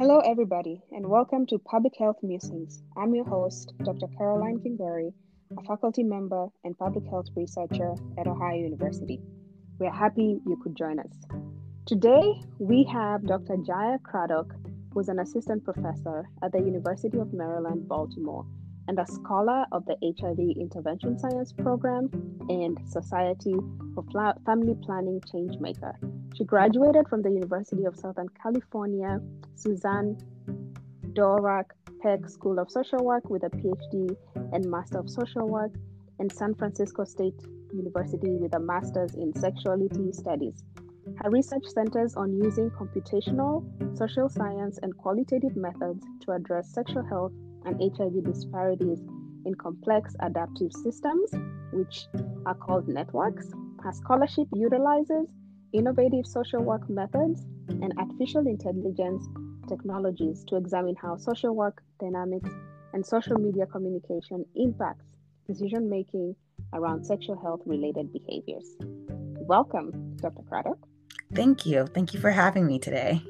Hello, everybody, and welcome to Public Health Musings. I'm your host, Dr. Caroline Kingori, a faculty member and public health researcher at Ohio University. We are happy you could join us. Today, we have Dr. Jaih Craddock, who's an assistant professor at the University of Maryland, Baltimore, and a scholar of the HIV Intervention Science Program and Society for Family Planning Changemaker. She graduated from the University of Southern California Suzanne Dworak Peck School of Social Work with a PhD and Master of Social Work, and San Francisco State University with a Master's in Sexuality Studies. Her research centers on using computational, social science, and qualitative methods to address sexual health and HIV disparities in complex adaptive systems, which are called networks. Her scholarship utilizes innovative social work methods and artificial intelligence technologies to examine how social work dynamics and social media communication impacts decision making around sexual health related behaviors. Welcome, Dr. Craddock. Thank you. Thank you for having me today.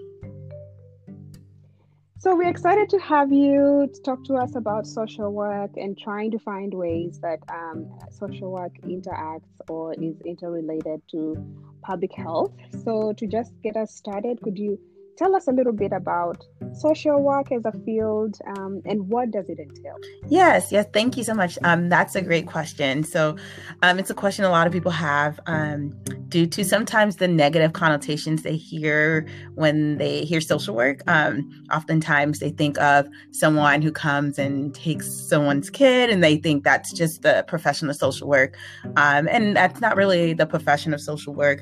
So we're excited to have you to talk to us about social work and trying to find ways that um, social work interacts or is interrelated to public health. So to just get us started, could you tell us a little bit about social work as a field um, and what does it entail? Yes, yes, thank you so much. Um, that's a great question. So, um, it's a question a lot of people have um, due to sometimes the negative connotations they hear when they hear social work. Um, oftentimes, they think of someone who comes and takes someone's kid and they think that's just the profession of social work. Um, and that's not really the profession of social work.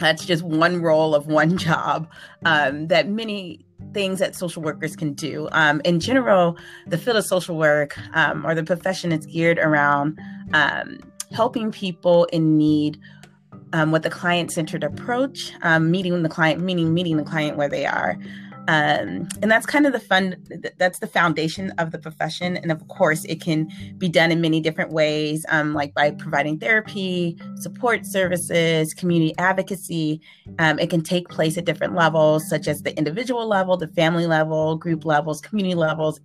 That's just one role of one job um, that many things that social workers can do. Um, in general, the field of social work um, or the profession is geared around um, helping people in need um, with a client centered approach, um, meeting the client, meaning meeting the client where they are. Um, and that's kind of the fun that's the foundation of the profession. And of course it can be done in many different ways um, like by providing therapy support services community advocacy. Um, it can take place at different levels such as the individual level the family level group levels community levels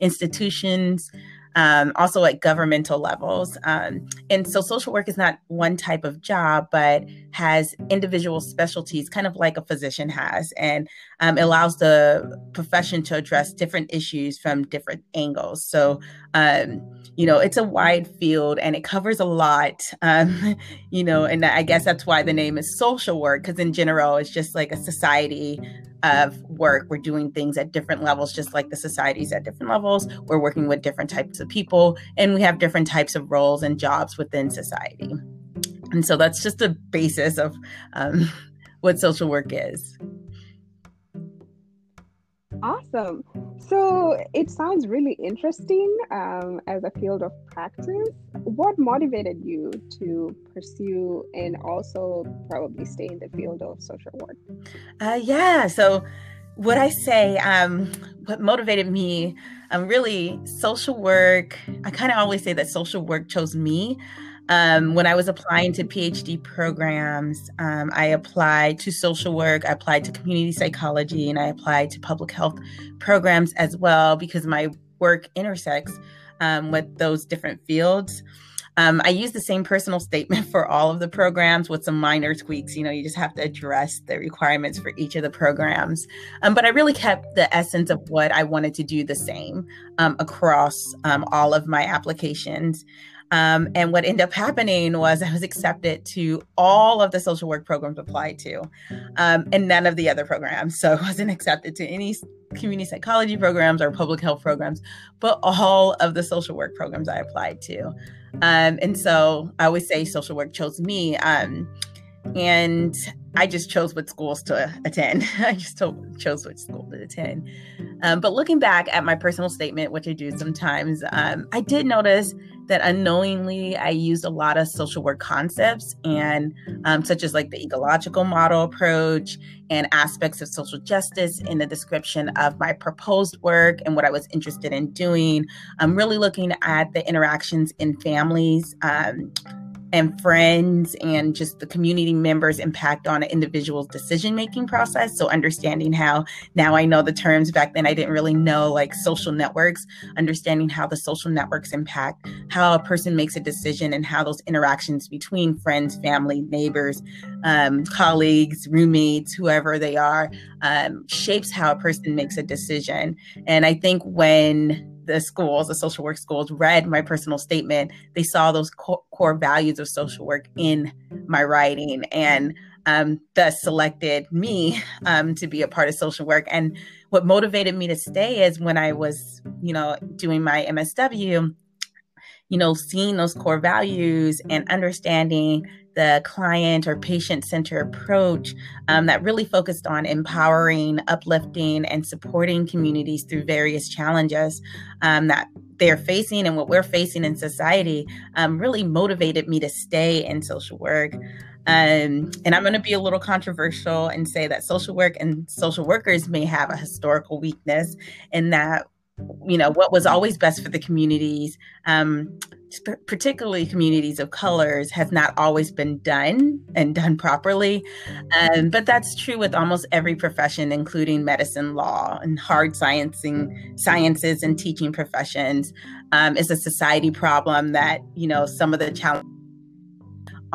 institutions um, also at governmental levels. Um, and so social work is not one type of job, but has individual specialties, kind of like a physician has, and um, allows the profession to address different issues from different angles. So, um, you know, it's a wide field and it covers a lot, um, you know, and I guess that's why the name is social work, because in general, it's just like a society of work. We're doing things at different levels, just like the societies at different levels. We're working with different types of people, and we have different types of roles and jobs within society. And so that's just the basis of um, what social work is. Awesome. So it sounds really interesting um, as a field of practice. What motivated you to pursue and also probably stay in the field of social work? Uh, yeah. So, what I say, um, what motivated me, um, really social work. I kind of always say that social work chose me. Um, when I was applying to PhD programs, um, I applied to social work, I applied to community psychology, and I applied to public health programs as well because my work intersects um, with those different fields. Um, I use the same personal statement for all of the programs with some minor tweaks. You know, you just have to address the requirements for each of the programs. Um, but I really kept the essence of what I wanted to do the same um, across all of my applications. Um, and what ended up happening was I was accepted to all of the social work programs applied to, um, and none of the other programs. So I wasn't accepted to any community psychology programs or public health programs, but all of the social work programs I applied to. Um, and so I always say social work chose me. Um, and I just chose what schools to attend. I just told, chose which school to attend. Um, but looking back at my personal statement, which I do sometimes, um, I did notice that unknowingly I used a lot of social work concepts and um, such as like the ecological model approach and aspects of social justice in the description of my proposed work and what I was interested in doing. I'm really looking at the interactions in families. Um, and friends and just the community members impact on an individual's decision making process. So understanding how now i know the terms back then i didn't really know like social networks understanding how the social networks impact how a person makes a decision and how those interactions between friends family neighbors um, colleagues roommates whoever they are um, shapes how a person makes a decision. And i think when the schools, the social work schools, read my personal statement, they saw those core, core values of social work in my writing and um, thus selected me um, to be a part of social work. And what motivated me to stay is when I was, you know, doing my MSW, you know, seeing those core values and understanding the client or patient centered approach um, that really focused on empowering, uplifting, and supporting communities through various challenges um, that they're facing and what we're facing in society um, really motivated me to stay in social work. Um, and I'm going to be a little controversial and say that social work and social workers may have a historical weakness in that you know what was always best for the communities um, particularly communities of colors has not always been done and done properly. Um, but that's true with almost every profession including medicine law and hard sciencing sciences and teaching professions. Um, is a society problem that you know some of the challenges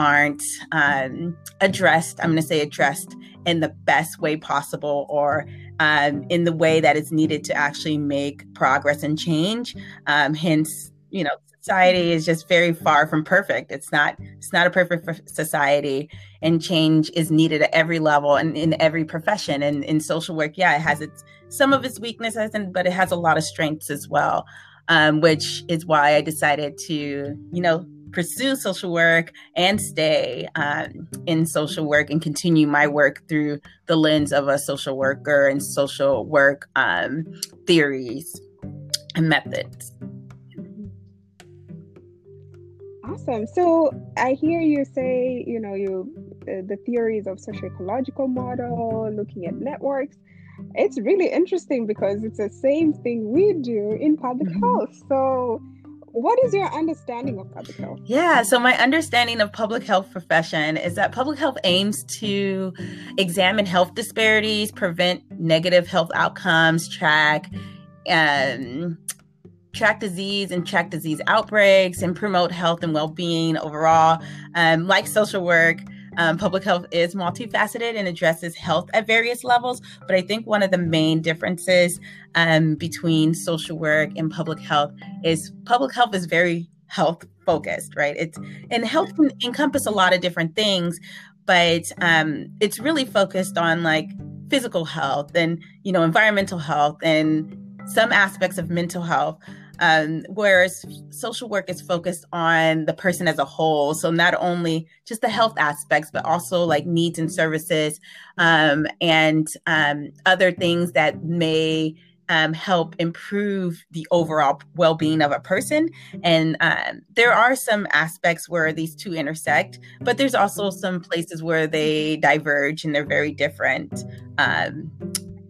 aren't um, addressed i'm going to say addressed in the best way possible or um, in the way that is needed to actually make progress and change. Um, hence, you know, society is just very far from perfect. It's not. It's not a perfect society, and change is needed at every level and in every profession. And in social work, yeah, it has its some of its weaknesses, and but it has a lot of strengths as well. Um, which is why I decided to, you know, pursue social work and stay um, in social work and continue my work through the lens of a social worker and social work um, theories and methods. Awesome. So I hear you say, you know, you the, the theories of social ecological model, looking at networks. It's really interesting because it's the same thing we do in public mm-hmm. health. So what is your understanding of public health? Yeah, so my understanding of public health profession is that public health aims to examine health disparities, prevent negative health outcomes, track um, track disease and track disease outbreaks, and promote health and well-being overall. Um, like social work, um, public health is multifaceted and addresses health at various levels. But I think one of the main differences um, between social work and public health is public health is very health focused, right? It's and health can encompass a lot of different things, but um, it's really focused on like physical health and you know environmental health and some aspects of mental health um, whereas social work is focused on the person as a whole. So not only just the health aspects, but also like needs and services um, and um, other things that may um, help improve the overall well-being of a person. And um, there are some aspects where these two intersect, but there's also some places where they diverge and they're very different. Um,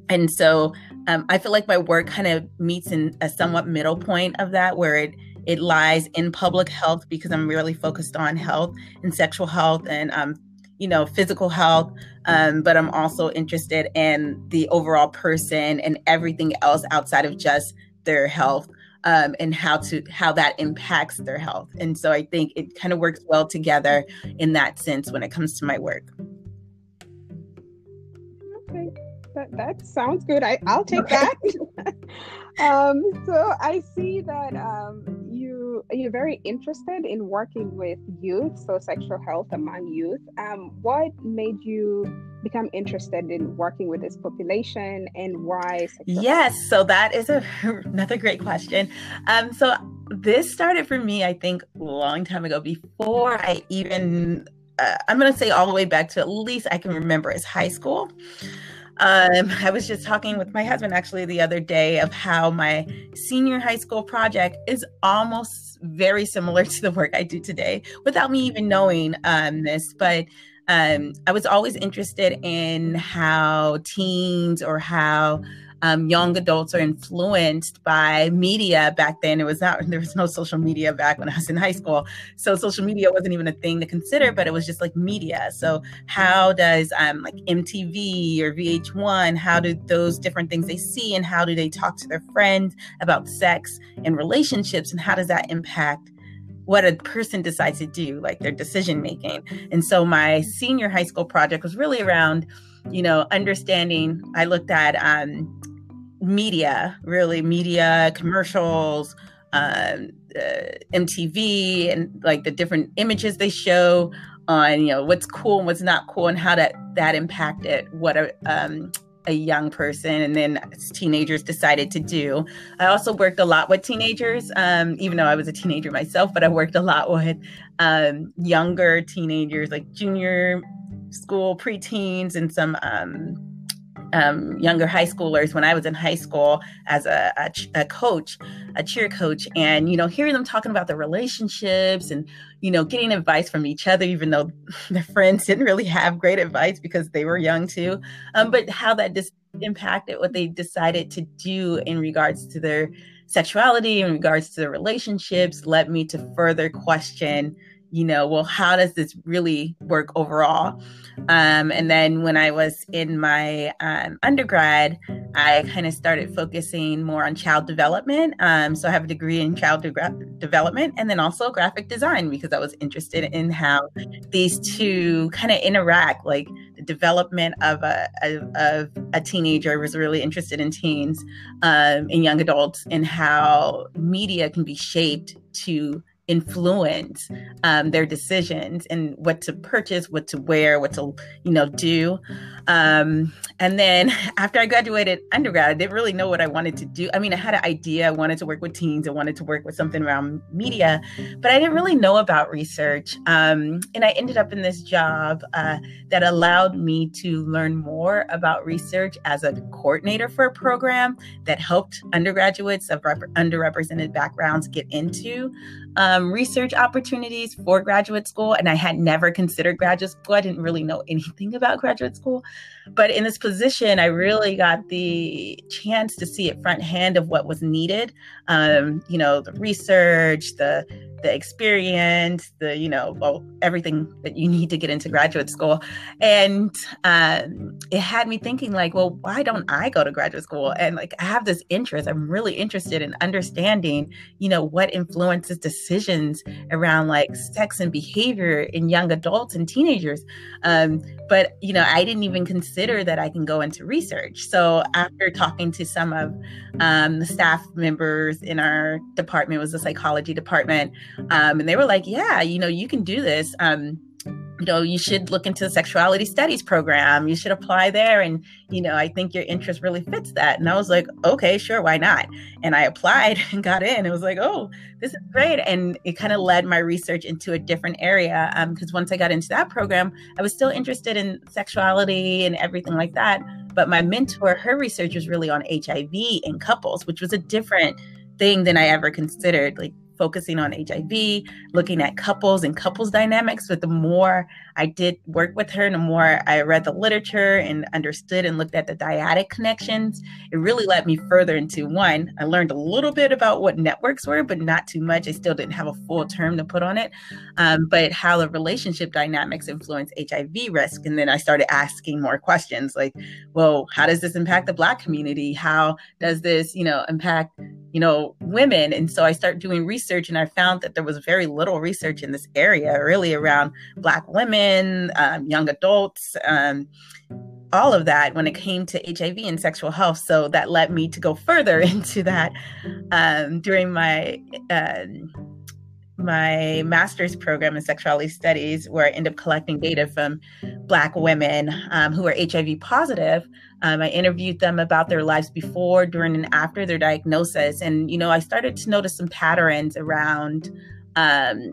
and so um, I feel like my work kind of meets in a somewhat middle point of that, where it it lies in public health because I'm really focused on health and sexual health and um, you know physical health, um, but I'm also interested in the overall person and everything else outside of just their health. Um, and how to how that impacts their health and so i think it kind of works well together in that sense when it comes to my work okay that, that sounds good. I, I'll take that. um, so I see that um, you you're very interested in working with youth, so sexual health among youth. Um, what made you become interested in working with this population, and why? Yes, health? so that is a, another great question. Um, so this started for me, I think, a long time ago, before I even. Uh, I'm going to say all the way back to at least I can remember as high school. Um, I was just talking with my husband actually the other day of how my senior high school project is almost very similar to the work I do today without me even knowing um, this. But um, I was always interested in how teens or how um, young adults are influenced by media back then. It was not there was no social media back when I was in high school, so social media wasn't even a thing to consider. But it was just like media. So how does um, like MTV or VH1? How do those different things they see and how do they talk to their friends about sex and relationships and how does that impact? what a person decides to do, like their decision making. And so my senior high school project was really around, you know, understanding. I looked at um, media, really media, commercials, um, uh, MTV, and like the different images they show on, you know, what's cool and what's not cool, and how that that impacted what a um, a young person and then teenagers decided to do. I also worked a lot with teenagers, um, even though I was a teenager myself, but I worked a lot with um, younger teenagers, like junior school, preteens, and some um, um, younger high schoolers when I was in high school as a, a, a, coach, a cheer coach, and you know, hearing them talking about their relationships and you know, getting advice from each other, even though their friends didn't really have great advice because they were young too. Um, but how that just impacted what they decided to do in regards to their sexuality, in regards to their relationships, led me to further question you know, well, how does this really work overall? Um, and then when I was in my um, undergrad, I kind of started focusing more on child development. Um, so I have a degree in child de- development and then also graphic design because I was interested in how these two kind of interact, like the development of a, of a teenager. I was really interested in teens um, and young adults and how media can be shaped to influence um, their decisions and what to purchase, what to wear, what to you know do. Um, and then after I graduated undergrad, I didn't really know what I wanted to do. I mean, I had an idea. I wanted to work with teens. I wanted to work with something around media, but I didn't really know about research. Um, and I ended up in this job uh, that allowed me to learn more about research as a coordinator for a program that helped undergraduates of rep- underrepresented backgrounds get into um, research opportunities for graduate school. And I had never considered graduate school. I didn't really know anything about graduate school. But in this position, I really got the chance to see it front hand of what was needed. Um, you know, the research, the the experience, the you know, well, everything that you need to get into graduate school, and um, it had me thinking like, well, why don't I go to graduate school? And like, I have this interest. I'm really interested in understanding, you know, what influences decisions around like sex and behavior in young adults and teenagers. Um, but you know, I didn't even consider that I can go into research. So after talking to some of um, the staff members in our department, was the psychology department. Um, and they were like, yeah, you know, you can do this. Um, you know, you should look into the sexuality studies program. You should apply there. And, you know, I think your interest really fits that. And I was like, okay, sure, why not? And I applied and got in. It was like, oh, this is great. And it kind of led my research into a different area. Because um, once I got into that program, I was still interested in sexuality and everything like that. But my mentor, her research was really on HIV in couples, which was a different thing than I ever considered. Like focusing on HIV, looking at couples and couples dynamics. But the more I did work with her, the more I read the literature and understood and looked at the dyadic connections, it really led me further into one. I learned a little bit about what networks were, but not too much. I still didn't have a full term to put on it, um, but how the relationship dynamics influence HIV risk. And then I started asking more questions like, well, how does this impact the Black community? How does this, you know, impact, you know, women? And so I started doing research and I found that there was very little research in this area really around Black women, um, young adults. Um, all of that when it came to HIV and sexual health. So that led me to go further into that um, during my uh, my master's program in sexuality studies, where I ended up collecting data from Black women um, who are HIV positive. Um, I interviewed them about their lives before, during, and after their diagnosis, and you know, I started to notice some patterns around um,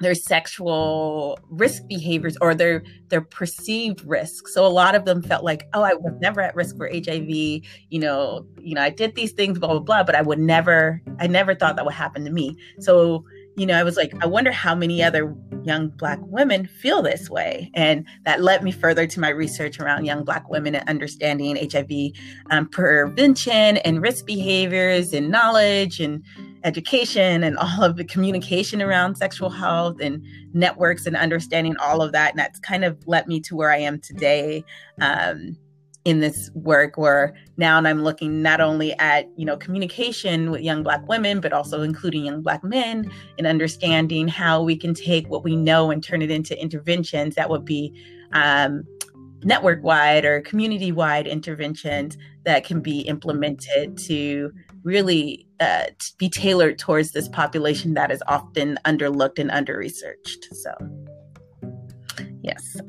their sexual risk behaviors or their their perceived risk. So a lot of them felt like, oh, I was never at risk for HIV. You know, you know, I did these things, blah blah blah, but I would never, I never thought that would happen to me. So you know, I was like, I wonder how many other young Black women feel this way. And that led me further to my research around young Black women and understanding HIV um, prevention and risk behaviors and knowledge and education and all of the communication around sexual health and networks and understanding all of that. And that's kind of led me to where I am today. Um, in this work where now I'm looking not only at you know communication with young black women but also including young black men and understanding how we can take what we know and turn it into interventions that would be um, network wide or community wide interventions that can be implemented to really uh, be tailored towards this population that is often underlooked and under researched so yes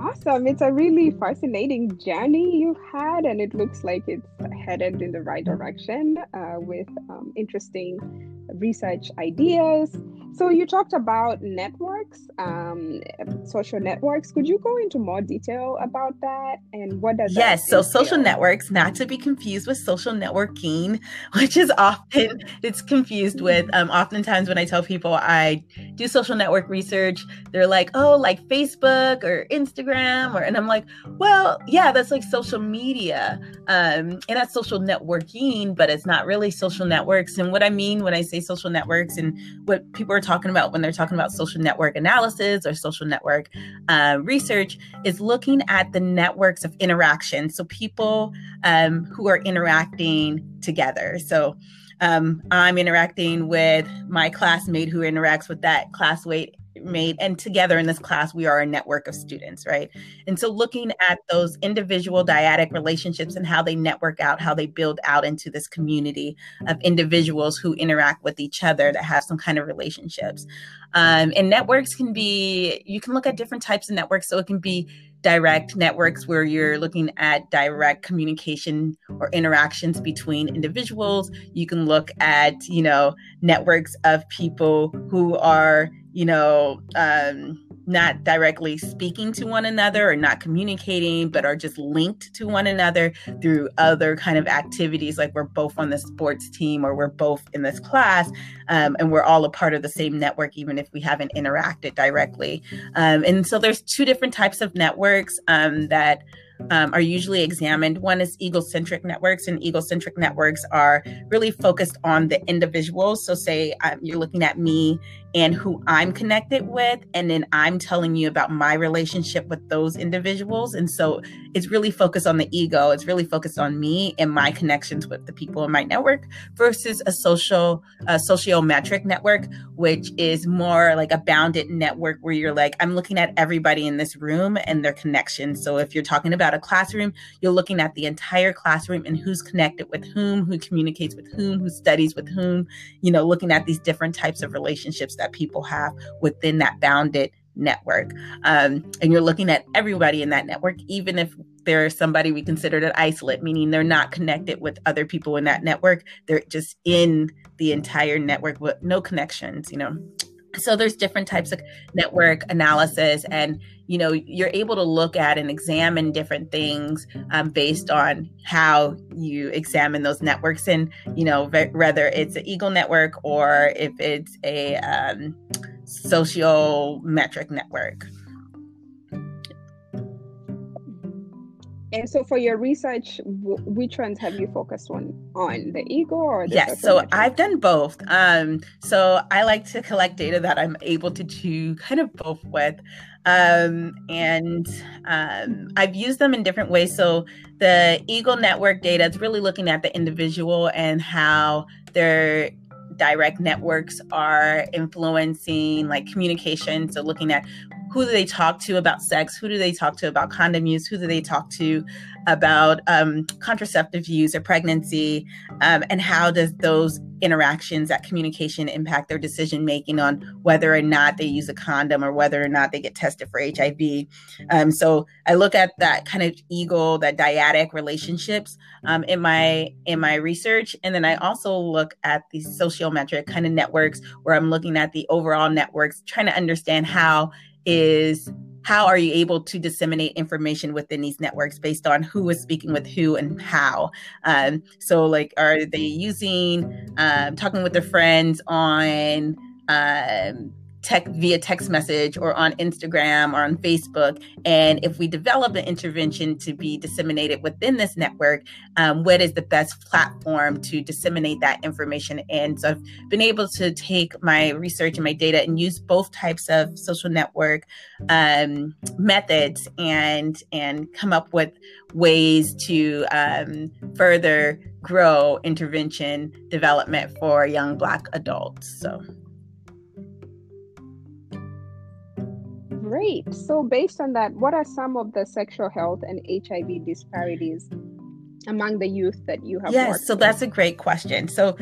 Awesome. It's a really fascinating journey you've had, and it looks like it's headed in the right direction uh, with um, interesting research ideas so you talked about networks, um, social networks. Could you go into more detail about that and what does? Yes, so social networks, not to be confused with social networking, which is often it's confused with. Um, oftentimes when I tell people I do social network research, they're like, "Oh, like Facebook or Instagram," or and I'm like, "Well, yeah, that's like social media, um, and that's social networking, but it's not really social networks." And what I mean when I say social networks and what people are talking about when they're talking about social network analysis or social network uh, research is looking at the networks of interaction. So people um, who are interacting together. So um, I'm interacting with my classmate who interacts with that classmate made and together in this class we are a network of students right? And so looking at those individual dyadic relationships and how they network out how they build out into this community of individuals who interact with each other that have some kind of relationships. Um, and networks can be you can look at different types of networks. So it can be direct networks where you're looking at direct communication or interactions between individuals. You can look at you know networks of people who are you know, um, not directly speaking to one another or not communicating, but are just linked to one another through other kind of activities, like we're both on the sports team or we're both in this class, um, and we're all a part of the same network, even if we haven't interacted directly. Um, and so there's two different types of networks um, that um, are usually examined. One is egocentric networks, and egocentric networks are really focused on the individuals. So, say um, you're looking at me and who I'm connected with, and then I'm telling you about my relationship with those individuals. And so, it's really focused on the ego. It's really focused on me and my connections with the people in my network versus a social, a sociometric network, which is more like a bounded network where you're like, I'm looking at everybody in this room and their connections. So, if you're talking about a classroom, you're looking at the entire classroom and who's connected with whom, who communicates with whom, who studies with whom, you know, looking at these different types of relationships that people have within that bounded network. Um, and you're looking at everybody in that network, even if they're somebody we consider an isolate, meaning they're not connected with other people in that network. They're just in the entire network with no connections, you know so there's different types of network analysis and you know you're able to look at and examine different things um, based on how you examine those networks. And you know whether it's an ego network or if it's a um, sociometric network And so, for your research, w- which ones have you focused on? On the ego or the yes? So I've done both. Um, so I like to collect data that I'm able to do kind of both with, um, and um, I've used them in different ways. So the ego network data is really looking at the individual and how their direct networks are influencing like communication so looking at who do they talk to about sex? Who do they talk to about condom use? Who do they talk to about um, contraceptive use or pregnancy? Um, and how does those interactions, that communication, impact their decision making on whether or not they use a condom or whether or not they get tested for HIV? Um, so I look at that kind of ego, that dyadic relationships um, in my in my research, and then I also look at these sociometric kind of networks where I'm looking at the overall networks, trying to understand how is how are you able to disseminate information within these networks based on who is speaking with who and how? Um, so like are they using um, talking with their friends on um, tech via text message or on Instagram or on Facebook. And if we develop an intervention to be disseminated within this network, um, what is the best platform to disseminate that information And So I've been able to take my research and my data and use both types of social network um, methods and and come up with ways to um, further grow intervention development for young Black adults. So. Great. So, based on that, what are some of the sexual health and HIV disparities among the youth that you have? Yes, so with? that's a great question. So,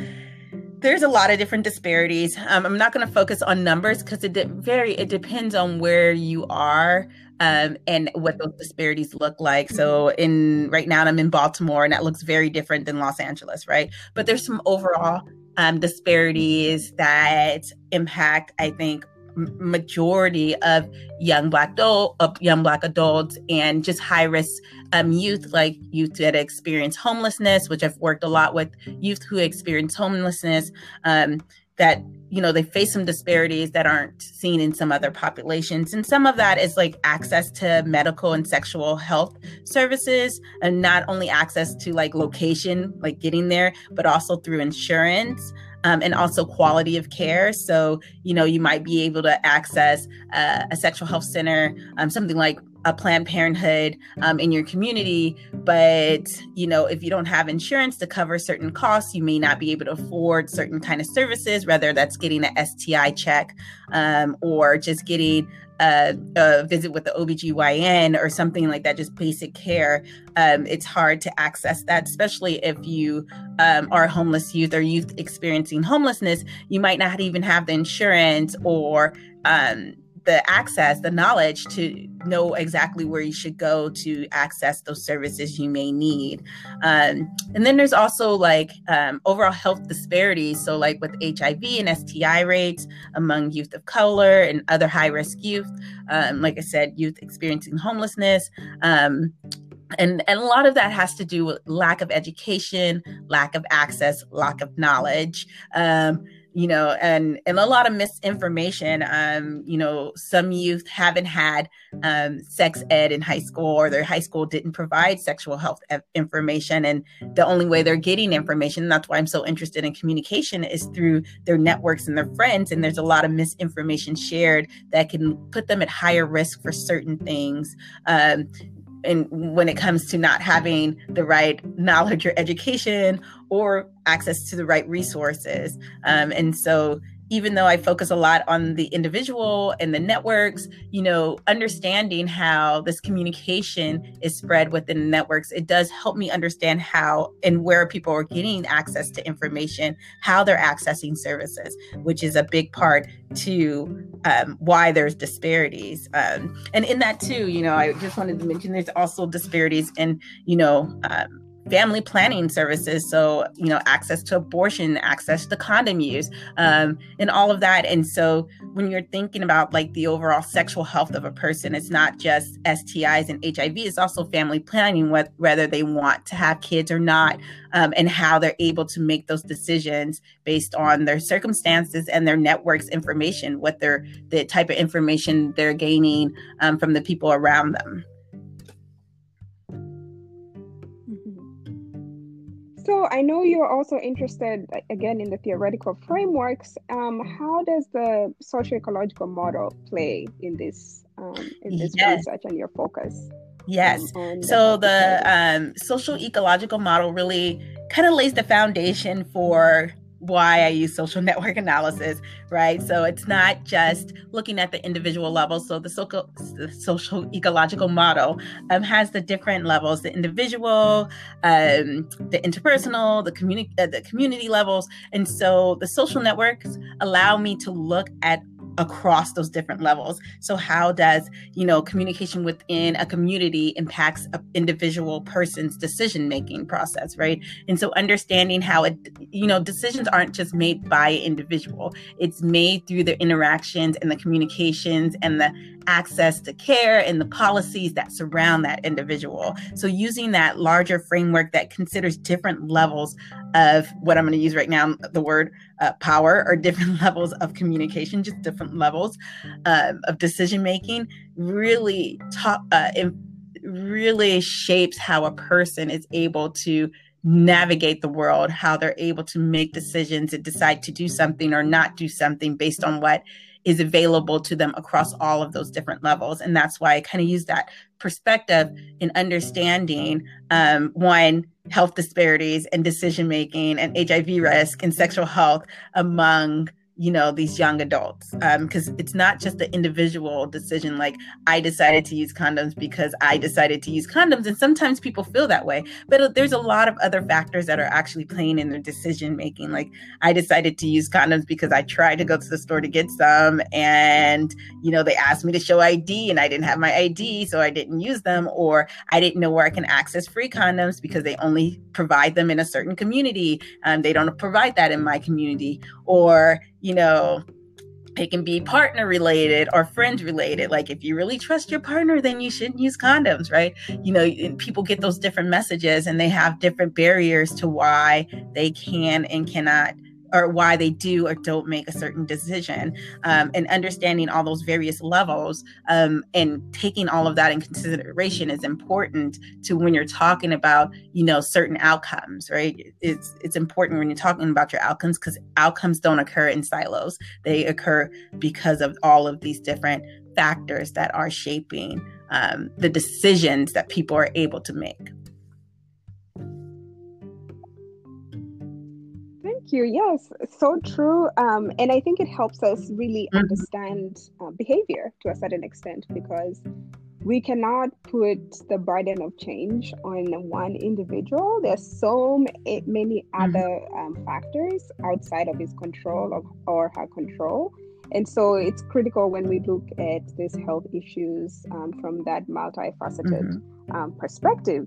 there's a lot of different disparities. Um, I'm not going to focus on numbers because it de- very it depends on where you are um, and what those disparities look like. So in right now I'm in Baltimore and that looks very different than Los Angeles, right? But there's some overall um, disparities that impact, I think, majority of young black adult of young black adults and just high risk um, youth like youth that experience homelessness which i've worked a lot with youth who experience homelessness um, that you know they face some disparities that aren't seen in some other populations. And some of that is like access to medical and sexual health services and not only access to like location like getting there but also through insurance um, and also quality of care. So, you know, you might be able to access uh, a sexual health center, um, something like a Planned Parenthood um, in your community. But, you know, if you don't have insurance to cover certain costs, you may not be able to afford certain kind of services, whether that's getting an STI check um, or just getting a, a, visit with the OBGYN or something like that, just basic care, um, it's hard to access that, especially if you um, are homeless youth or youth experiencing homelessness. You might not even have the insurance or um, the access, the knowledge to know exactly where you should go to access those services you may need. Um, and then there's also like um, overall health disparities. So, like with HIV and STI rates among youth of color and other high risk youth, um, like I said, youth experiencing homelessness. Um, and, and a lot of that has to do with lack of education, lack of access, lack of knowledge. You know and and a lot of misinformation um you know some youth haven't had um sex ed in high school or their high school didn't provide sexual health information and the only way they're getting information that's why i'm so interested in communication is through their networks and their friends and there's a lot of misinformation shared that can put them at higher risk for certain things. Um and when it comes to not having the right knowledge or education or access to the right resources. Um, and so even though I focus a lot on the individual and the networks, you know, understanding how this communication is spread within networks, it does help me understand how and where people are getting access to information, how they're accessing services, which is a big part to um, why there's disparities. Um, and in that too, you know, I just wanted to mention there's also disparities in, you know, um, family planning services. So you know access to abortion access to condom use um, and all of that. And so when you're thinking about like the overall sexual health of a person it's not just stis and hiv it's also family planning whether they want to have kids or not um, and how they're able to make those decisions based on their circumstances and their networks information what they're the type of information they're gaining um, from the people around them So I know you're also interested again in the theoretical frameworks. Um, how does the socio-ecological model play in this um, in this yes. research and your focus? Yes. Um, so the um, social ecological model really kind of lays the foundation for why I use social network analysis, right? So it's not just looking at the individual level. So the social, the social ecological model um, has the different levels: the individual, um, the interpersonal, the community, uh, the community levels. And so the social networks allow me to look at across those different levels. So how does you know communication within a community impacts an individual person's decision making process right? And so understanding how it you know decisions aren't just made by an individual. It's made through the interactions and the communications and the access to care and the policies that surround that individual. So, using that larger framework that considers different levels of what I'm going to use right now, the word uh, power, or different levels of communication, just different levels uh, of decision making, really talk, uh, really shapes how a person is able to navigate the world, how they're able to make decisions and decide to do something or not do something based on what is available to them across all of those different levels. And that's why I kind of use that perspective in understanding um, one, health disparities and decision making and HIV risk and sexual health among you know these young adults because um, it's not just the individual decision like i decided to use condoms because i decided to use condoms and sometimes people feel that way but there's a lot of other factors that are actually playing in their decision making like i decided to use condoms because i tried to go to the store to get some and you know they asked me to show id and i didn't have my id so i didn't use them or i didn't know where i can access free condoms because they only provide them in a certain community um, they don't provide that in my community or you know, it can be partner related or friend related. Like if you really trust your partner, then you shouldn't use condoms, right? You know, people get those different messages and they have different barriers to why they can and cannot or why they do or don't make a certain decision um, and understanding all those various levels um, and taking all of that in consideration is important to when you're talking about you know certain outcomes right? It's it's important when you're talking about your outcomes because outcomes don't occur in silos. They occur because of all of these different factors that are shaping um, the decisions that people are able to make you. Yes, so true. Um, and I think it helps us really mm-hmm. understand uh, behavior to a certain extent because we cannot put the burden of change on one individual. There's so many mm-hmm. other um, factors outside of his control or, or her control. And so it's critical when we look at these health issues um, from that multifaceted mm-hmm. um, perspective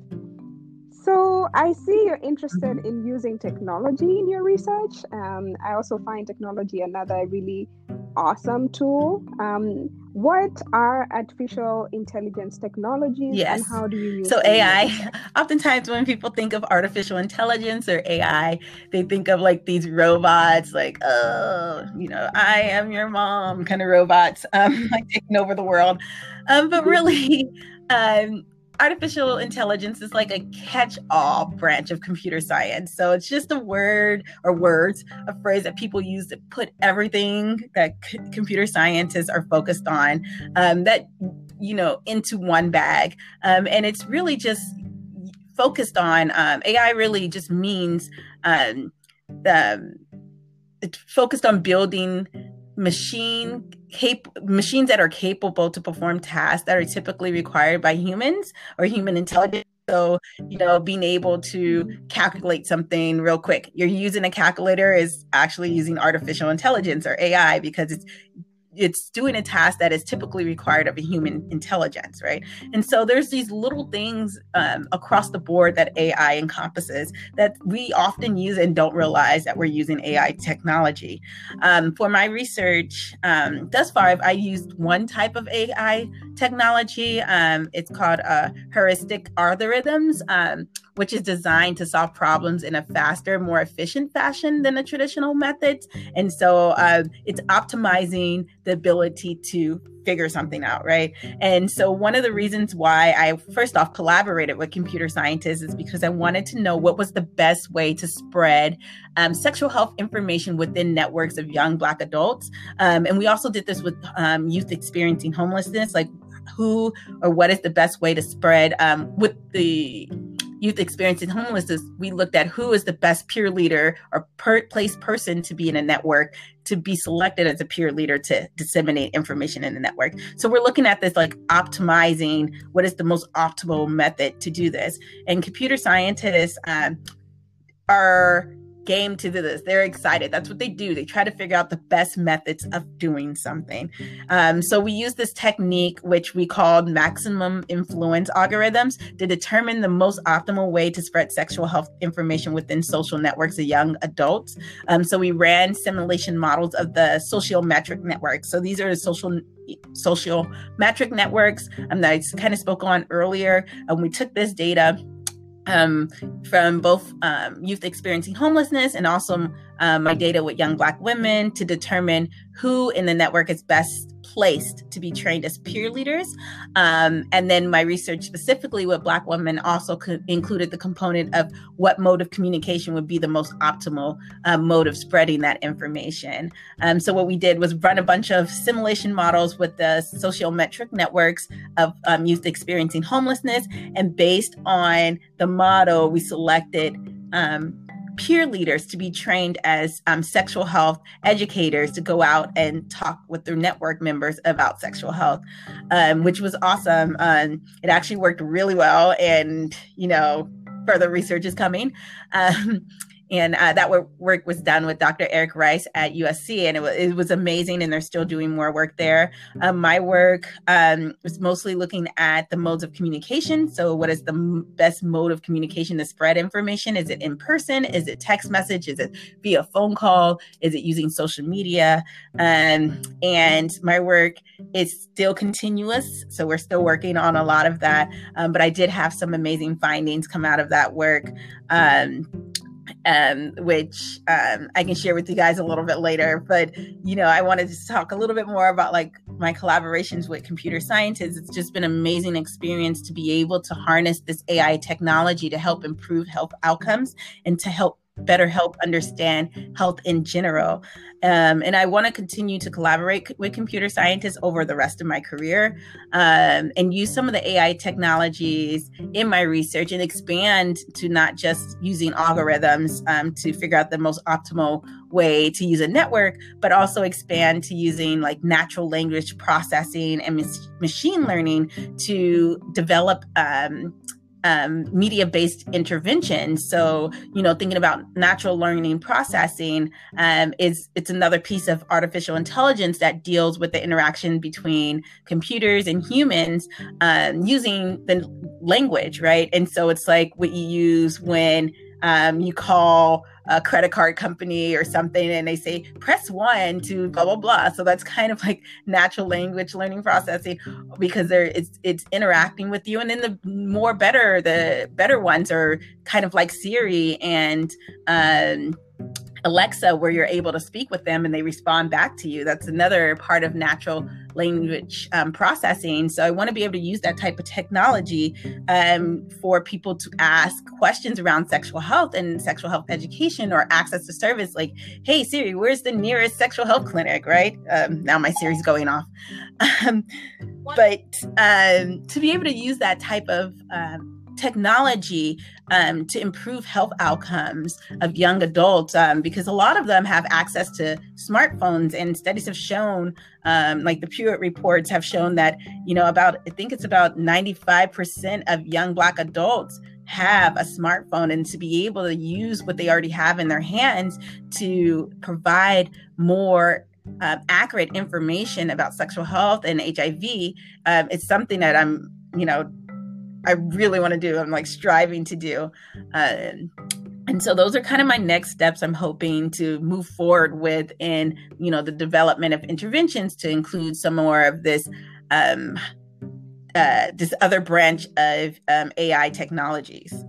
so I see you're interested in using technology in your research. Um, I also find technology another really awesome tool. Um, what are artificial intelligence technologies yes. and how do you use so ai oftentimes when people think of artificial intelligence or ai they think of like these robots like oh you know i am your mom kind of robots um, like taking over the world um, but really um, artificial intelligence is like a catch-all branch of computer science. So it's just a word or words, a phrase that people use to put everything that c- computer scientists are focused on um, that you know into one bag, um, and it's really just focused on um, AI. Really, just means um, the it's focused on building machine cap- machines that are capable to perform tasks that are typically required by humans or human intelligence. So you know being able to calculate something real quick. You're using a calculator is actually using artificial intelligence or ai because it's it's doing a task that is typically required of a human intelligence, right? And so there's these little things um, across the board that AI encompasses that we often use and don't realize that we're using AI technology. Um, for my research um, thus far, I've, I used one type of AI technology. Um, it's called uh, heuristic algorithms um, which is designed to solve problems in a faster, more efficient fashion than the traditional methods. And so uh, it's optimizing the ability to figure something out, right? And so one of the reasons why I first off collaborated with computer scientists is because I wanted to know what was the best way to spread um, sexual health information within networks of young Black adults. Um, and we also did this with um, youth experiencing homelessness, like who or what is the best way to spread um, with the youth experiencing homelessness, we looked at who is the best peer leader or per place person to be in a network to be selected as a peer leader to disseminate information in the network. So we're looking at this like optimizing what is the most optimal method to do this. And computer scientists um, are game to do this. They're excited. That's what they do. They try to figure out the best methods of doing something. Um, so we use this technique, which we called maximum influence algorithms, to determine the most optimal way to spread sexual health information within social networks of young adults. Um, so we ran simulation models of the sociometric network. So these are the social social metric networks um, that I kind of spoke on earlier. And we took this data um, from both um, youth experiencing homelessness and also um, my data with young Black women to determine who in the network is best placed to be trained as peer leaders. Um, and then my research specifically with Black women also co- included the component of what mode of communication would be the most optimal uh, mode of spreading that information. Um, so what we did was run a bunch of simulation models with the sociometric networks of um, youth experiencing homelessness. And based on the model, we selected um, peer leaders to be trained as um, sexual health educators to go out and talk with their network members about sexual health, um, which was awesome. Um, it actually worked really well, and you know, further research is coming. Um, and uh, that work was done with Dr. Eric Rice at USC, and it was, it was amazing. And they're still doing more work there. Um, my work um, was mostly looking at the modes of communication. So, what is the m- best mode of communication to spread information? Is it in person? Is it text message? Is it via phone call? Is it using social media? Um, and my work is still continuous, so we're still working on a lot of that. Um, but I did have some amazing findings come out of that work. Um, um, which um, I can share with you guys a little bit later. But you know, I wanted to talk a little bit more about like my collaborations with computer scientists. It's just been an amazing experience to be able to harness this AI technology to help improve health outcomes and to help better help understand health in general. Um, and I want to continue to collaborate with computer scientists over the rest of my career um, and use some of the AI technologies in my research and expand to not just using algorithms um, to figure out the most optimal way to use a network, but also expand to using like natural language processing and machine learning to develop um, media based intervention. So, you know, thinking about natural learning processing um, is it's another piece of artificial intelligence that deals with the interaction between computers and humans um, using the language, right? And so it's like what you use when um, you call a credit card company or something and they say press one to blah blah blah. So that's kind of like natural language learning processing because there it's it's interacting with you. And then the more better the better ones are kind of like siri and um Alexa, where you're able to speak with them and they respond back to you. That's another part of natural language um, processing. So I want to be able to use that type of technology um, for people to ask questions around sexual health and sexual health education or access to service. Like, hey Siri, where's the nearest sexual health clinic? Right um, now, my Siri's going off. Um, but um, to be able to use that type of um, technology um, to improve health outcomes of young adults um, because a lot of them have access to smartphones and studies have shown um, like the Pew reports have shown that you know about i think it's about 95% of young black adults have a smartphone and to be able to use what they already have in their hands to provide more uh, accurate information about sexual health and hiv um, it's something that i'm you know I really want to do. I'm like striving to do. Uh, and so those are kind of my next steps I'm hoping to move forward with in, you know, the development of interventions to include some more of this um, uh, this other branch of um, AI technologies.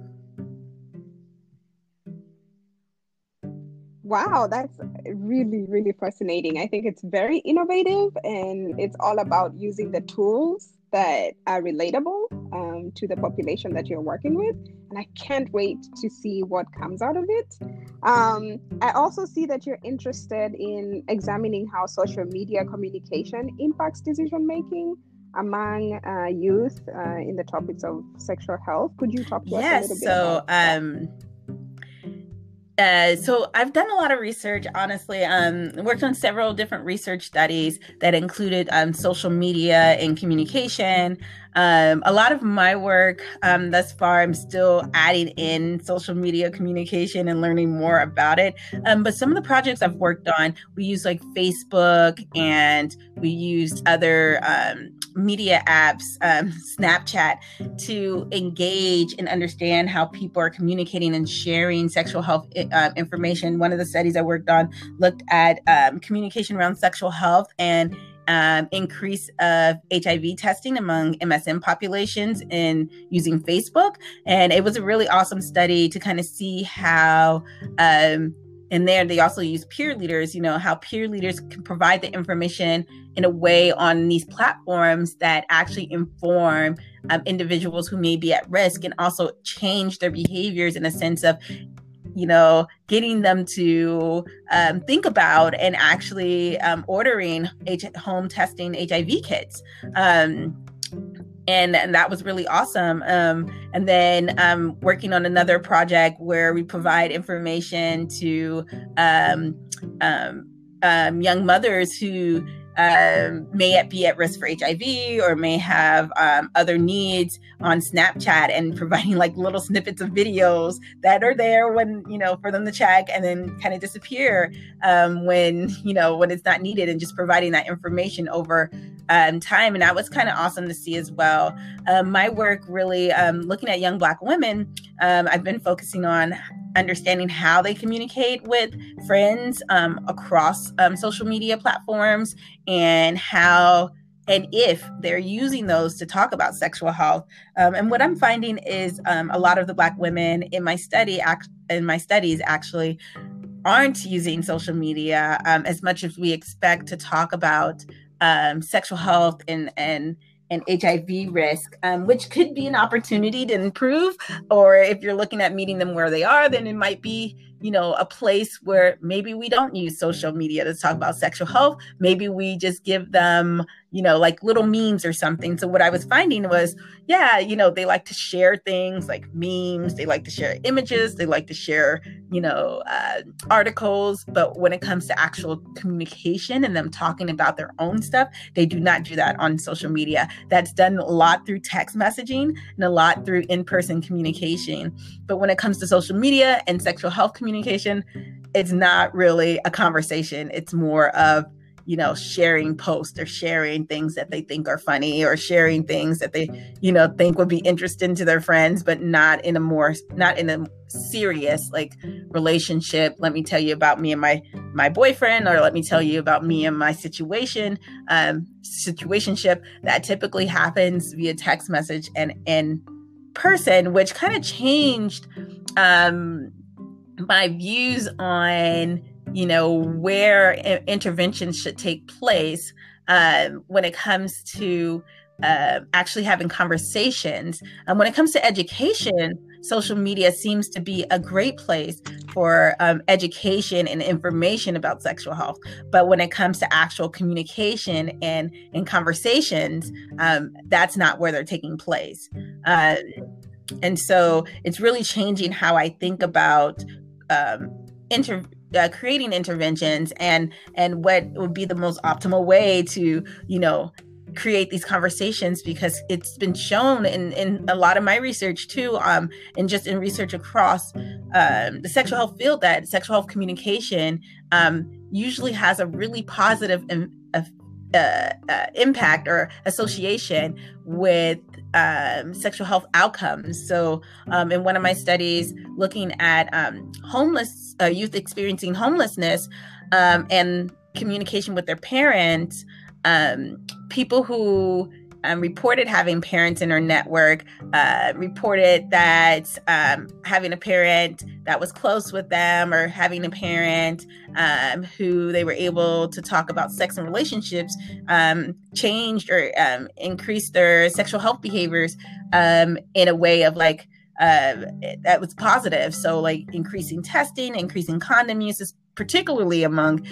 Wow, that's really, really fascinating. I think it's very innovative and it's all about using the tools that are relatable um, to the population that you're working with. And I can't wait to see what comes out of it. Um, I also see that you're interested in examining how social media communication impacts decision making among uh, youth uh, in the topics of sexual health. Could you talk to yes, us a little bit? so, um, uh, so I've done a lot of research, honestly. Um, worked on several different research studies that included um, social media and communication. Um, a lot of my work um, thus far, I'm still adding in social media communication and learning more about it. Um, but some of the projects I've worked on, we use like Facebook and we used other um, media apps, um, Snapchat, to engage and understand how people are communicating and sharing sexual health uh, information. One of the studies I worked on looked at communication around sexual health and um, increase of HIV testing among MSM populations in using Facebook. And it was a really awesome study to kind of see how. Um, and there they also use peer leaders you know how peer leaders can provide the information in a way on these platforms that actually inform um, individuals who may be at risk and also change their behaviors in a sense of you know, getting them to um, think about and actually um, ordering H- home testing HIV kits. Um, and, and, that was really awesome. Um, and then um, working on another project where we provide information to um, young mothers who um, may be at risk for HIV or may have um, other needs on Snapchat and providing like little snippets of videos that are there when, you know, for them to check and then kind of disappear um, when, you know, when it's not needed and just providing that information over um, time. And that was kind of awesome to see as well. Um, my work really um, looking at young Black women, I've been focusing on understanding how they communicate with friends um, across um, social media platforms and how and if they're using those to talk about sexual health. Um, and what I'm finding is um, a lot of the Black women in my study, act, in my studies, actually aren't using social media um, as much as we expect to talk about um, sexual health and and and HIV risk, um, which could be an opportunity to improve. Or if you're looking at meeting them where they are, then it might be you know, a place where maybe we don't use social media to talk about sexual health. Maybe we just give them, you know, like little memes or something. So what I was finding was, yeah, you know, they like to share things like memes, they like to share images, they like to share, you know, uh, articles. But when it comes to actual communication and them talking about their own stuff, they do not do that on social media. That's done a lot through text messaging and a lot through in person communication. But when it comes to social media and sexual health communication, communication, it's not really a conversation. It's more of, you know, sharing posts or sharing things that they think are funny or sharing things that they, you know, think would be interesting to their friends, but not in a more, not in a serious like relationship. Let me tell you about me and my my boyfriend, or let me tell you about me and my situation, um, situationship that typically happens via text message and in person, which kind of changed um my views on you know where interventions should take place uh, when it comes to uh, actually having conversations. Um, when it comes to education, social media seems to be a great place for um, education and information about sexual health. But when it comes to actual communication and, and conversations, um, that's not where they're taking place. Uh, and so it's really changing how I think about um, inter- uh, creating interventions and and what would be the most optimal way to you know create these conversations because it's been shown in, in a lot of my research too um, and just in research across um, the sexual health field that sexual health communication um, usually has a really positive uh, uh, impact or association with um, sexual health outcomes. So, um, in one of my studies, looking at um, homeless uh, youth experiencing homelessness um, and communication with their parents, um, people who um, reported having parents in her network, uh, reported that um, having a parent that was close with them or having a parent um, who they were able to talk about sex and relationships um, changed or um, increased their sexual health behaviors um, in a way of like, uh, that was positive. So, like increasing testing, increasing condom uses, particularly among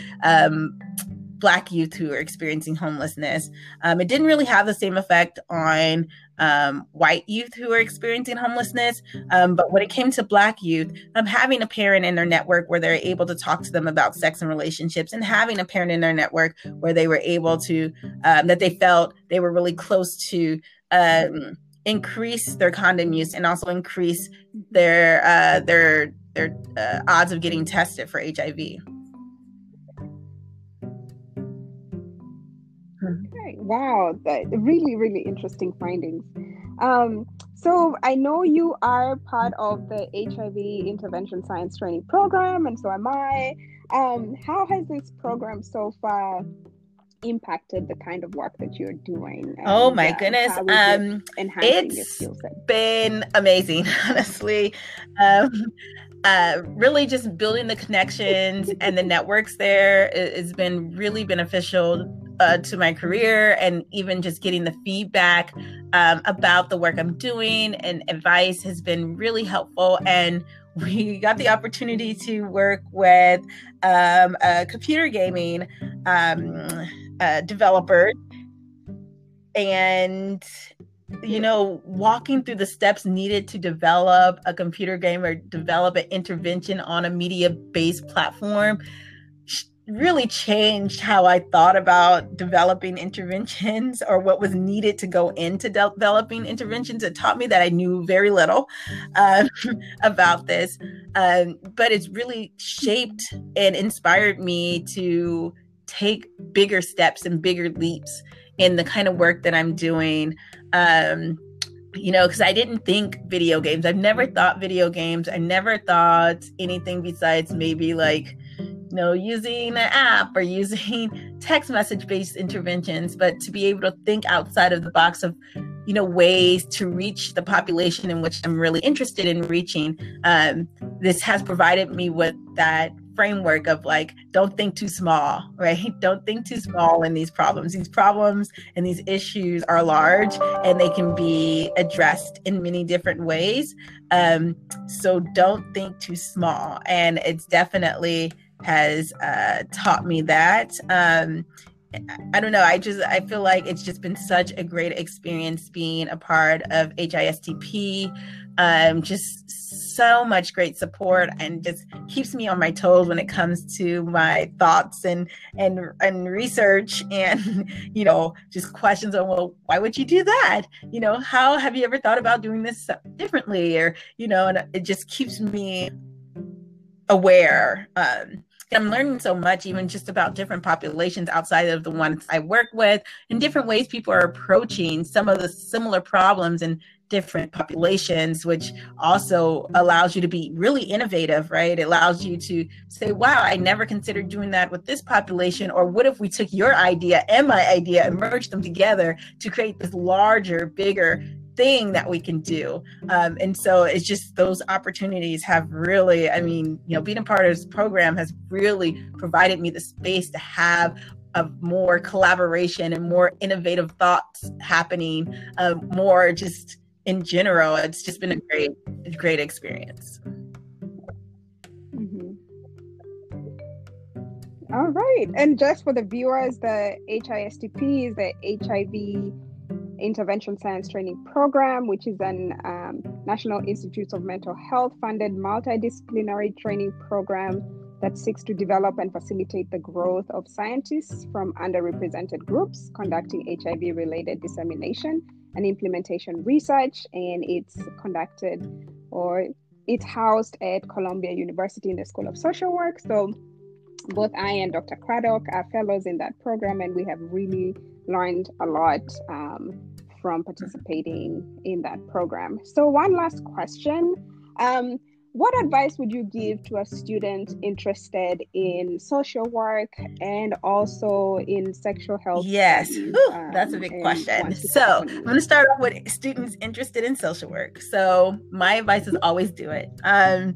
Black youth who are experiencing homelessness. Um, it didn't really have the same effect on um, white youth who are experiencing homelessness. Um, but when it came to Black youth, um, having a parent in their network where they're able to talk to them about sex and relationships, and having a parent in their network where they were able to, um, that they felt they were really close to. Um, increase their condom use and also increase their uh, their their uh, odds of getting tested for HIV. Wow, that really, really interesting findings. Um, so I know you are part of the HIV intervention science training program, and so am I. Um, how has this program so far impacted the kind of work that you're doing? oh my uh, goodness. Um, it's been amazing, honestly. Um, uh, really just building the connections and the networks there has been really beneficial uh, to my career and even just getting the feedback um, about the work I'm doing and advice has been really helpful. And we got the opportunity to work with um, a computer gaming um, uh, developer and you know walking through the steps needed to develop a computer game or develop an intervention on a media based platform really changed how I thought about developing interventions or what was needed to go into de- developing interventions. It taught me that I knew very little um, about this, um, but it's really shaped and inspired me to take bigger steps and bigger leaps in the kind of work that I'm doing. Um, you know, because I didn't think video games. I've never thought video games. I never thought anything besides maybe like you know, using an app or using text message based interventions, but to be able to think outside of the box of, you know, ways to reach the population in which I'm really interested in reaching. Um, this has provided me with that framework of like, don't think too small, right? Don't think too small in these problems. These problems and these issues are large and they can be addressed in many different ways. Um, so don't think too small. And it's definitely, has uh, taught me that. Um, I don't know. I just I feel like it's just been such a great experience being a part of HISTP. Um, just so much great support and just keeps me on my toes when it comes to my thoughts and and and research and you know just questions on well why would you do that you know how have you ever thought about doing this differently or you know and it just keeps me aware um I'm learning so much, even just about different populations outside of the ones I work with, and different ways people are approaching some of the similar problems in different populations, which also allows you to be really innovative, right? It allows you to say, wow, I never considered doing that with this population. Or what if we took your idea and my idea and merged them together to create this larger, bigger thing that we can do. Um, and so it's just those opportunities have really, I mean, you know, being a part of this program has really provided me the space to have a more collaboration and more innovative thoughts happening, uh, more just in general. It's just been a great, great experience. Mm-hmm. All right. And just for the viewers, the HISTP is the HIV Intervention Science Training Program, which is an um, National Institutes of Mental Health funded multidisciplinary training program that seeks to develop and facilitate the growth of scientists from underrepresented groups conducting HIV related dissemination and implementation research. And it's conducted or it's housed at Columbia University in the School of Social Work. So both I and Dr. Craddock are fellows in that program, and we have really learned a lot um, from participating in that program. So, one last question. Um, what advice would you give to a student interested in social work and also in sexual health? Yes, Ooh, um, that's a big question. So, I'm going to start off with students interested in social work. So, my advice is always do it. Um,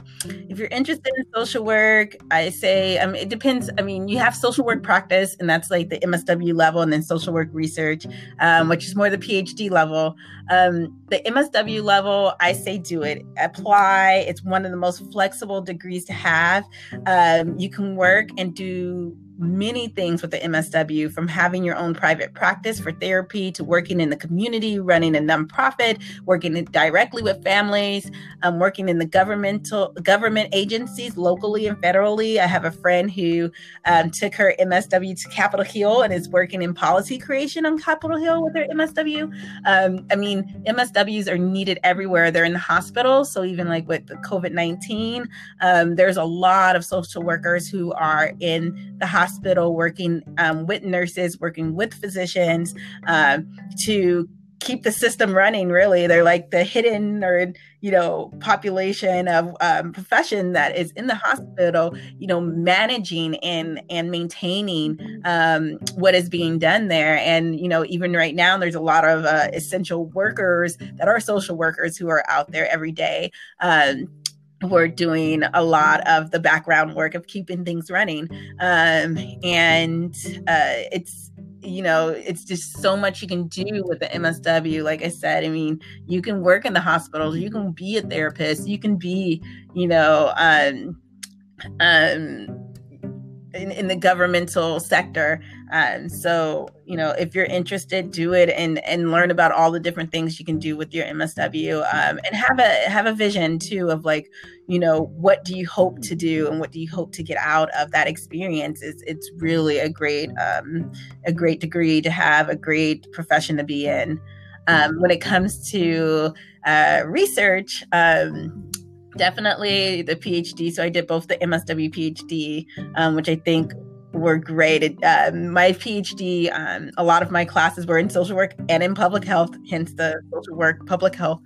if you're interested in social work, I say um, it depends. I mean, you have social work practice, and that's like the MSW level, and then social work research, um, which is more the PhD level. Um, the MSW level, I say do it. Apply. It's one of the most flexible degrees to have. Um, you can work and do many things with the MSW from having your own private practice for therapy to working in the community, running a nonprofit, working directly with families, um, working in the governmental government agencies locally and federally. I have a friend who um, took her MSW to Capitol Hill and is working in policy creation on Capitol Hill with her MSW. Um, I mean, MSWs are needed everywhere. They're in the hospital, so even like with the COVID nineteen, um, there's a lot of social workers who are in the hospital hospital, working um, with nurses, working with physicians uh, to keep the system running really. They're like the hidden or you know population of um, profession that is in the hospital you know managing and and maintaining um, what is being done there. And you know even right now there's a lot of uh, essential workers that are social workers who are out there every day um, we're doing a lot of the background work of keeping things running um, and uh, it's you know, it's just so much you can do with the MSW. Like I said, I mean, you can work in the hospitals, you can be a therapist, you can be, you know, um, um, in, in the governmental sector. Um, so, you know, if you're interested, do it and and learn about all the different things you can do with your MSW, um, and have a have a vision too of like, you know, what do you hope to do and what do you hope to get out of that experience? It's it's really a great um, a great degree to have, a great profession to be in. Um, when it comes to uh, research, um, definitely the PhD. So I did both the MSW PhD, um, which I think were great. It, uh, my PhD, um, a lot of my classes were in social work and in public health, hence the social work, public health.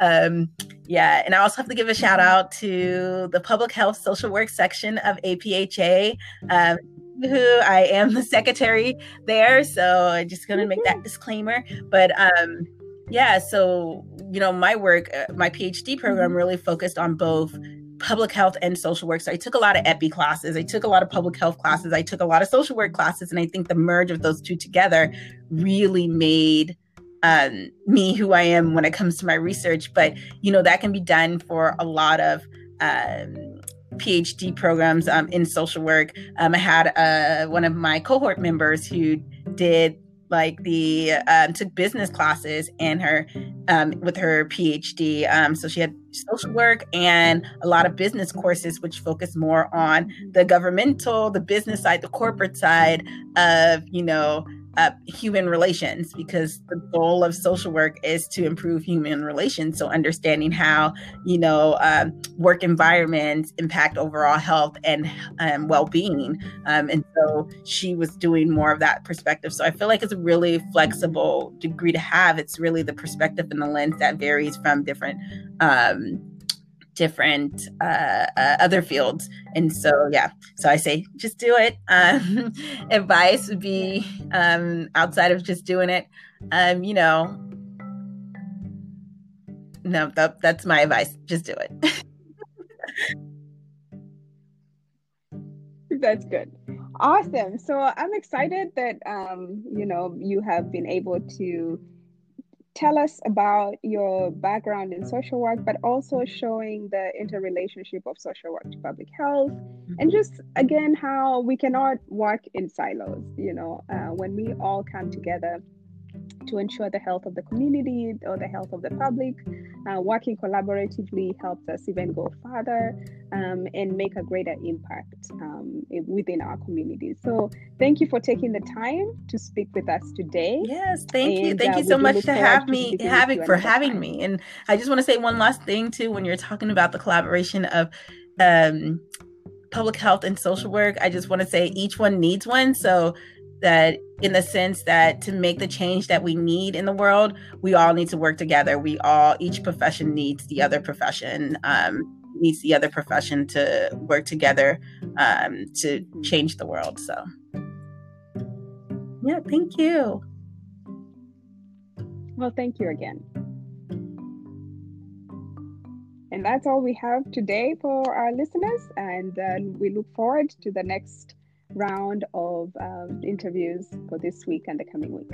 Um, yeah, and I also have to give a shout out to the public health social work section of APHA. Um, who I am the secretary there, so I'm just gonna make that disclaimer. But um, yeah, so you know, my work, uh, my PhD program really focused on both public health and social work. So I took a lot of epi classes, I took a lot of public health classes, I took a lot of social work classes, and I think the merge of those two together really made um, me who I am when it comes to my research. But you know, that can be done for a lot of um, PhD programs um, in social work. Um, I had uh, one of my cohort members who did like the um, took business classes and her um, with her PhD. Um, so she had social work and a lot of business courses, which focus more on the governmental, the business side, the corporate side of you know uh, human relations because the goal of social work is to improve human relations. So understanding how you know um, work environments impact overall health and um, well-being, um, and so she was doing more of that perspective. So I feel like it's a really flexible degree to have. It's really the perspective and the lens that varies from different um, different uh, uh, other fields. And so, yeah, so I say just do it. Um, advice would be um, outside of just doing it, um, you know, no, that, that's my advice. Just do it. that's good. Awesome. So I'm excited that um, you know you have been able to tell us about your background in social work, but also showing the interrelationship of social work to public health, and just again how we cannot work in silos. You know, uh, when we all come together to ensure the health of the community or the health of the public. Uh, working collaboratively helps us even go further um, and make a greater impact um, within our community. So, thank you for taking the time to speak with us today. Yes, thank and, you. Thank uh, you so much to have me, having for having time. me. And I just want to say one last thing too. When you're talking about the collaboration of um, public health and social work, I just want to say each one needs one. So that in the sense that to make the change that we need in the world we all need to work together. We all each profession needs the other profession um, needs the other profession to work together um, to change the world. So yeah thank you. Well thank you again. And that's all we have today for our listeners. And uh, we look forward to the next round of um, interviews for this week and the coming week.